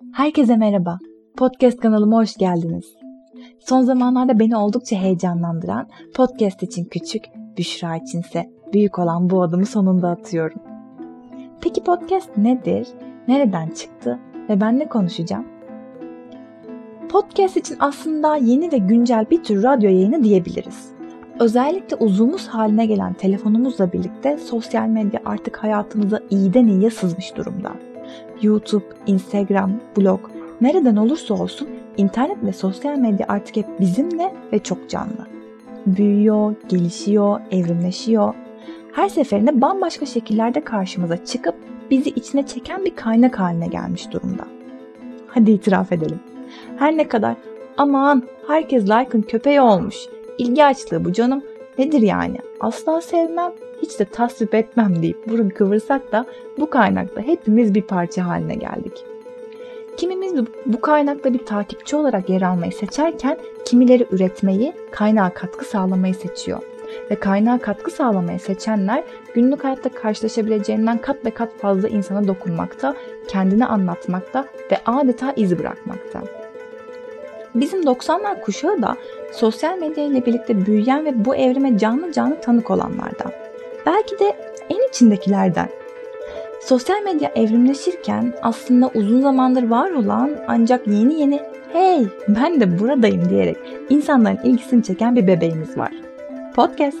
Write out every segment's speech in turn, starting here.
Herkese merhaba. Podcast kanalıma hoş geldiniz. Son zamanlarda beni oldukça heyecanlandıran podcast için küçük, Büşra içinse büyük olan bu adımı sonunda atıyorum. Peki podcast nedir? Nereden çıktı? Ve ben ne konuşacağım? Podcast için aslında yeni ve güncel bir tür radyo yayını diyebiliriz. Özellikle uzunumuz haline gelen telefonumuzla birlikte sosyal medya artık hayatımıza iyiden iyiye sızmış durumda. YouTube, Instagram, blog nereden olursa olsun internet ve sosyal medya artık hep bizimle ve çok canlı. Büyüyor, gelişiyor, evrimleşiyor. Her seferinde bambaşka şekillerde karşımıza çıkıp bizi içine çeken bir kaynak haline gelmiş durumda. Hadi itiraf edelim. Her ne kadar aman herkes like'ın köpeği olmuş, ilgi açlığı bu canım nedir yani asla sevmem hiç de tasvip etmem deyip burun kıvırsak da bu kaynakta hepimiz bir parça haline geldik. Kimimiz bu kaynakta bir takipçi olarak yer almayı seçerken kimileri üretmeyi, kaynağa katkı sağlamayı seçiyor. Ve kaynağa katkı sağlamayı seçenler günlük hayatta karşılaşabileceğinden kat ve kat fazla insana dokunmakta, kendini anlatmakta ve adeta iz bırakmakta. Bizim 90'lar kuşağı da sosyal medya ile birlikte büyüyen ve bu evrime canlı canlı tanık olanlardan. Belki de en içindekilerden. Sosyal medya evrimleşirken aslında uzun zamandır var olan ancak yeni yeni hey ben de buradayım diyerek insanların ilgisini çeken bir bebeğimiz var. Podcast.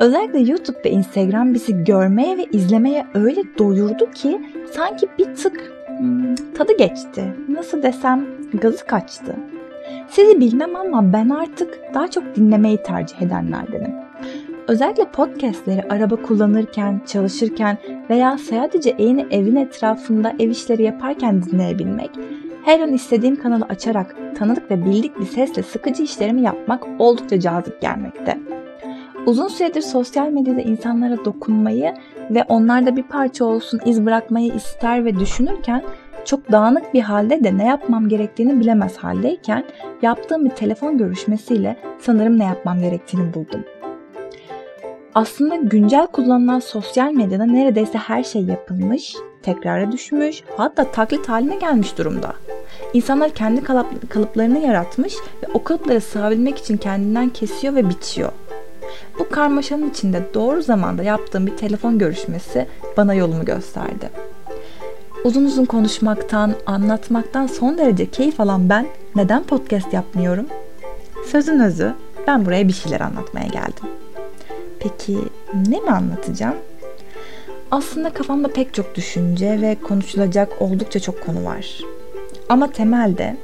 Özellikle YouTube ve Instagram bizi görmeye ve izlemeye öyle doyurdu ki sanki bir tık tadı geçti. Nasıl desem gazı kaçtı. Sizi bilmem ama ben artık daha çok dinlemeyi tercih edenlerdenim. Özellikle podcastleri araba kullanırken, çalışırken veya sadece evin, evin etrafında ev işleri yaparken dinleyebilmek, her an istediğim kanalı açarak tanıdık ve bildik bir sesle sıkıcı işlerimi yapmak oldukça cazip gelmekte. Uzun süredir sosyal medyada insanlara dokunmayı ve onlarda bir parça olsun iz bırakmayı ister ve düşünürken çok dağınık bir halde de ne yapmam gerektiğini bilemez haldeyken yaptığım bir telefon görüşmesiyle sanırım ne yapmam gerektiğini buldum. Aslında güncel kullanılan sosyal medyada neredeyse her şey yapılmış, tekrara düşmüş, hatta taklit haline gelmiş durumda. İnsanlar kendi kalıplarını yaratmış ve o kalıpları sığabilmek için kendinden kesiyor ve biçiyor. Bu karmaşanın içinde doğru zamanda yaptığım bir telefon görüşmesi bana yolumu gösterdi. Uzun uzun konuşmaktan, anlatmaktan son derece keyif alan ben neden podcast yapmıyorum? Sözün özü ben buraya bir şeyler anlatmaya geldim. Peki ne mi anlatacağım? Aslında kafamda pek çok düşünce ve konuşulacak oldukça çok konu var. Ama temelde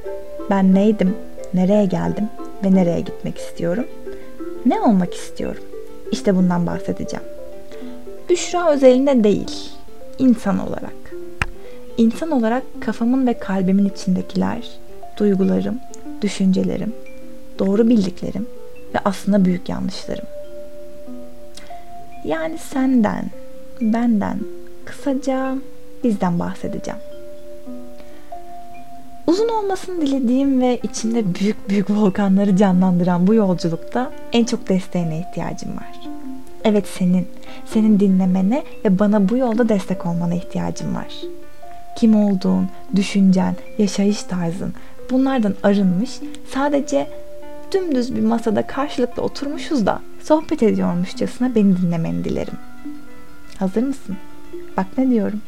ben neydim, nereye geldim ve nereye gitmek istiyorum? Ne olmak istiyorum? İşte bundan bahsedeceğim. Büşra özelinde değil, insan olarak. İnsan olarak kafamın ve kalbimin içindekiler, duygularım, düşüncelerim, doğru bildiklerim ve aslında büyük yanlışlarım. Yani senden, benden, kısaca bizden bahsedeceğim. Uzun olmasını dilediğim ve içinde büyük büyük volkanları canlandıran bu yolculukta en çok desteğine ihtiyacım var. Evet senin, senin dinlemene ve bana bu yolda destek olmana ihtiyacım var. Kim olduğun, düşüncen, yaşayış tarzın bunlardan arınmış, sadece dümdüz bir masada karşılıklı oturmuşuz da sohbet ediyormuşçasına beni dinlemeni dilerim. Hazır mısın? Bak ne diyorum.